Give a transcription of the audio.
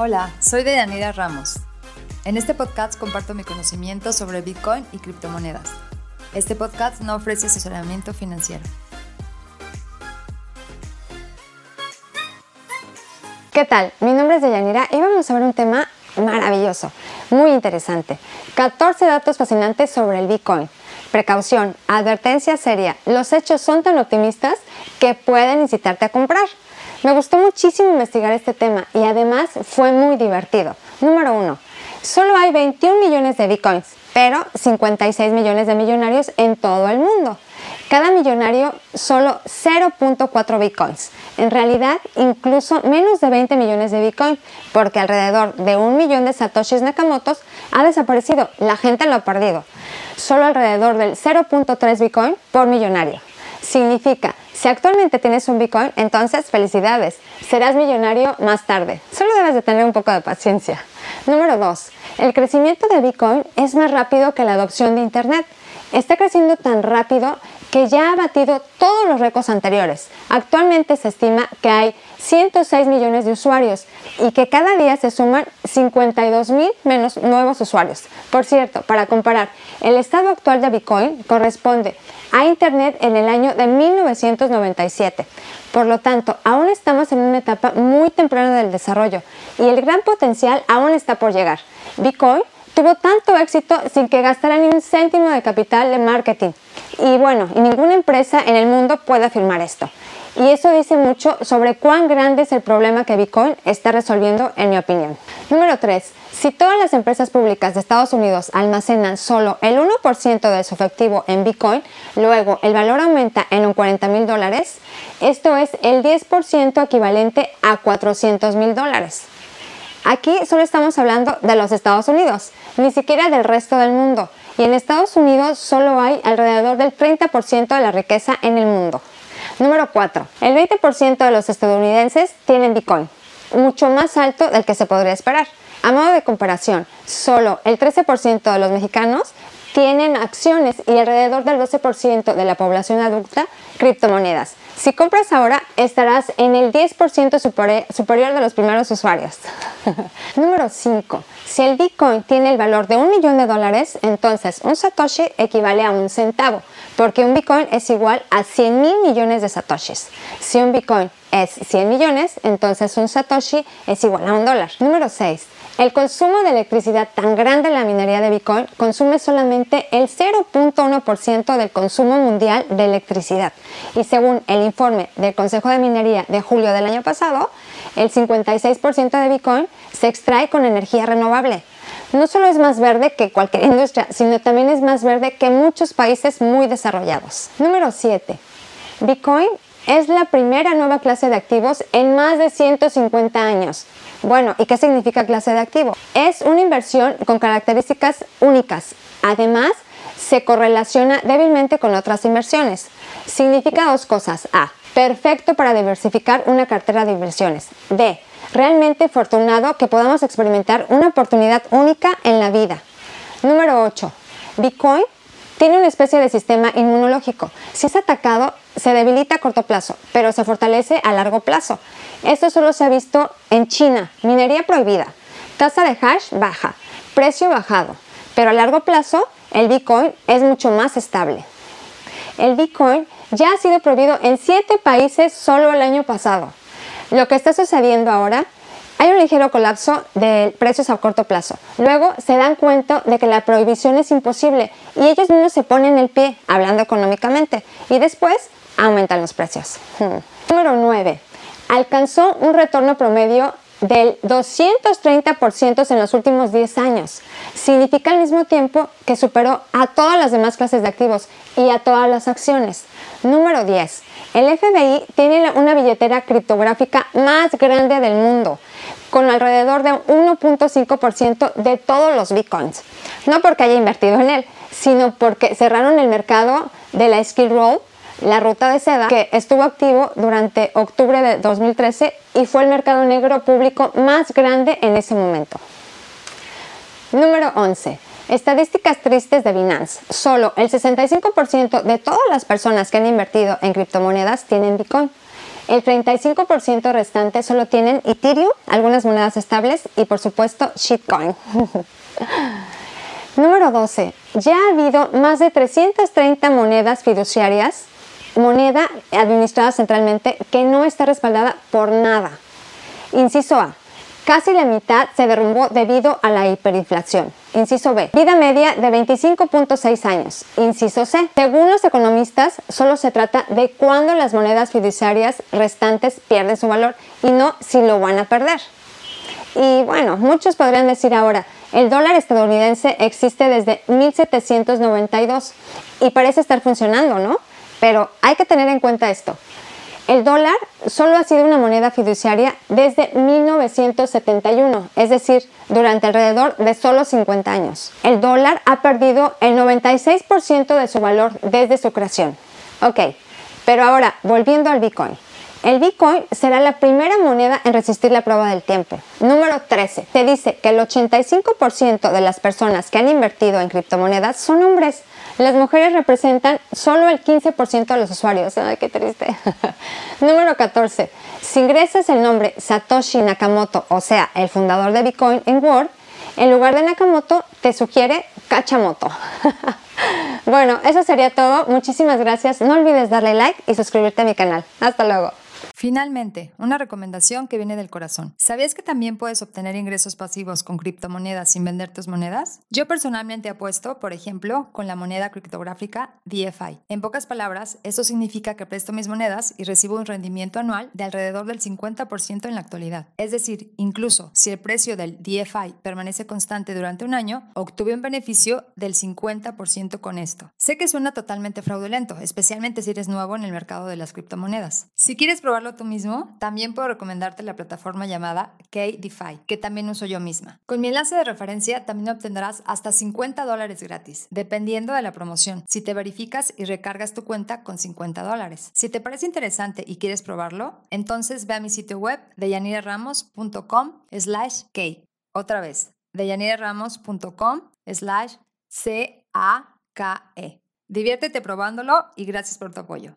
Hola, soy Deyanira Ramos. En este podcast comparto mi conocimiento sobre Bitcoin y criptomonedas. Este podcast no ofrece asesoramiento financiero. ¿Qué tal? Mi nombre es Deyanira y vamos a ver un tema maravilloso, muy interesante. 14 datos fascinantes sobre el Bitcoin. Precaución, advertencia seria. Los hechos son tan optimistas que pueden incitarte a comprar. Me gustó muchísimo investigar este tema y además fue muy divertido. Número 1. Solo hay 21 millones de bitcoins, pero 56 millones de millonarios en todo el mundo. Cada millonario solo 0.4 bitcoins. En realidad, incluso menos de 20 millones de bitcoins, porque alrededor de un millón de satoshis Nakamotos ha desaparecido. La gente lo ha perdido. Solo alrededor del 0.3 bitcoin por millonario. Significa, si actualmente tienes un Bitcoin, entonces felicidades, serás millonario más tarde. Solo debes de tener un poco de paciencia. Número 2. El crecimiento de Bitcoin es más rápido que la adopción de Internet. Está creciendo tan rápido que ya ha batido todos los récords anteriores. Actualmente se estima que hay 106 millones de usuarios y que cada día se suman 52 mil menos nuevos usuarios. Por cierto, para comparar, el estado actual de Bitcoin corresponde a Internet en el año de 1997. Por lo tanto, aún estamos en una etapa muy temprana del desarrollo y el gran potencial aún está por llegar. Bitcoin tuvo tanto éxito sin que gastara ni un céntimo de capital de marketing. Y bueno, ninguna empresa en el mundo puede afirmar esto. Y eso dice mucho sobre cuán grande es el problema que Bitcoin está resolviendo, en mi opinión. Número 3. Si todas las empresas públicas de Estados Unidos almacenan solo el 1% de su efectivo en Bitcoin, luego el valor aumenta en un 40 mil dólares, esto es el 10% equivalente a 400 mil dólares. Aquí solo estamos hablando de los Estados Unidos, ni siquiera del resto del mundo. Y en Estados Unidos solo hay alrededor del 30% de la riqueza en el mundo. Número 4. El 20% de los estadounidenses tienen Bitcoin, mucho más alto del que se podría esperar. A modo de comparación, solo el 13% de los mexicanos tienen acciones y alrededor del 12% de la población adulta criptomonedas. Si compras ahora, estarás en el 10% superior de los primeros usuarios. Número 5. Si el Bitcoin tiene el valor de un millón de dólares, entonces un Satoshi equivale a un centavo, porque un Bitcoin es igual a 100 mil millones de Satoshis. Si un Bitcoin es 100 millones, entonces un Satoshi es igual a un dólar. Número 6. El consumo de electricidad tan grande en la minería de Bitcoin consume solamente el 0.1% del consumo mundial de electricidad. Y según el informe del Consejo de Minería de julio del año pasado, el 56% de Bitcoin se extrae con energía renovable. No solo es más verde que cualquier industria, sino también es más verde que muchos países muy desarrollados. Número 7. Bitcoin es la primera nueva clase de activos en más de 150 años. Bueno, ¿y qué significa clase de activo? Es una inversión con características únicas. Además, se correlaciona débilmente con otras inversiones. Significa dos cosas. A. Perfecto para diversificar una cartera de inversiones. B. Realmente afortunado que podamos experimentar una oportunidad única en la vida. Número 8. Bitcoin tiene una especie de sistema inmunológico. Si es atacado, se debilita a corto plazo, pero se fortalece a largo plazo. Esto solo se ha visto en China. Minería prohibida. Tasa de hash baja. Precio bajado. Pero a largo plazo, el Bitcoin es mucho más estable. El Bitcoin ya ha sido prohibido en 7 países solo el año pasado. Lo que está sucediendo ahora hay un ligero colapso de precios a corto plazo. Luego se dan cuenta de que la prohibición es imposible y ellos mismos se ponen el pie, hablando económicamente, y después aumentan los precios. Hmm. Número 9. Alcanzó un retorno promedio del 230% en los últimos 10 años. Significa al mismo tiempo que superó a todas las demás clases de activos y a todas las acciones. Número 10. El FBI tiene una billetera criptográfica más grande del mundo, con alrededor de 1.5% de todos los bitcoins. No porque haya invertido en él, sino porque cerraron el mercado de la Skill Roll la ruta de seda, que estuvo activo durante octubre de 2013 y fue el mercado negro público más grande en ese momento. Número 11. Estadísticas tristes de Binance. Solo el 65% de todas las personas que han invertido en criptomonedas tienen Bitcoin. El 35% restante solo tienen Ethereum, algunas monedas estables y por supuesto shitcoin. Número 12. Ya ha habido más de 330 monedas fiduciarias, moneda administrada centralmente que no está respaldada por nada. Inciso A. Casi la mitad se derrumbó debido a la hiperinflación. Inciso B. Vida media de 25.6 años. Inciso C. Según los economistas, solo se trata de cuándo las monedas fiduciarias restantes pierden su valor y no si lo van a perder. Y bueno, muchos podrían decir ahora, el dólar estadounidense existe desde 1792 y parece estar funcionando, ¿no? Pero hay que tener en cuenta esto. El dólar solo ha sido una moneda fiduciaria desde 1971, es decir, durante alrededor de solo 50 años. El dólar ha perdido el 96% de su valor desde su creación. Ok, pero ahora, volviendo al Bitcoin. El Bitcoin será la primera moneda en resistir la prueba del tiempo. Número 13. Te dice que el 85% de las personas que han invertido en criptomonedas son hombres. Las mujeres representan solo el 15% de los usuarios. Ay, qué triste. Número 14. Si ingresas el nombre Satoshi Nakamoto, o sea, el fundador de Bitcoin en Word, en lugar de Nakamoto te sugiere Kachamoto. bueno, eso sería todo. Muchísimas gracias. No olvides darle like y suscribirte a mi canal. Hasta luego. Finalmente, una recomendación que viene del corazón. ¿Sabías que también puedes obtener ingresos pasivos con criptomonedas sin vender tus monedas? Yo personalmente apuesto, por ejemplo, con la moneda criptográfica DFI. En pocas palabras, eso significa que presto mis monedas y recibo un rendimiento anual de alrededor del 50% en la actualidad. Es decir, incluso si el precio del DFI permanece constante durante un año, obtuve un beneficio del 50% con esto. Sé que suena totalmente fraudulento, especialmente si eres nuevo en el mercado de las criptomonedas. Si quieres probarlo tú mismo, también puedo recomendarte la plataforma llamada KDeFi, que también uso yo misma. Con mi enlace de referencia también obtendrás hasta 50 dólares gratis, dependiendo de la promoción, si te verificas y recargas tu cuenta con 50 dólares. Si te parece interesante y quieres probarlo, entonces ve a mi sitio web deyaniraramos.com slash K. Otra vez, deyaniraramos.com slash C-A-K-E. Diviértete probándolo y gracias por tu apoyo.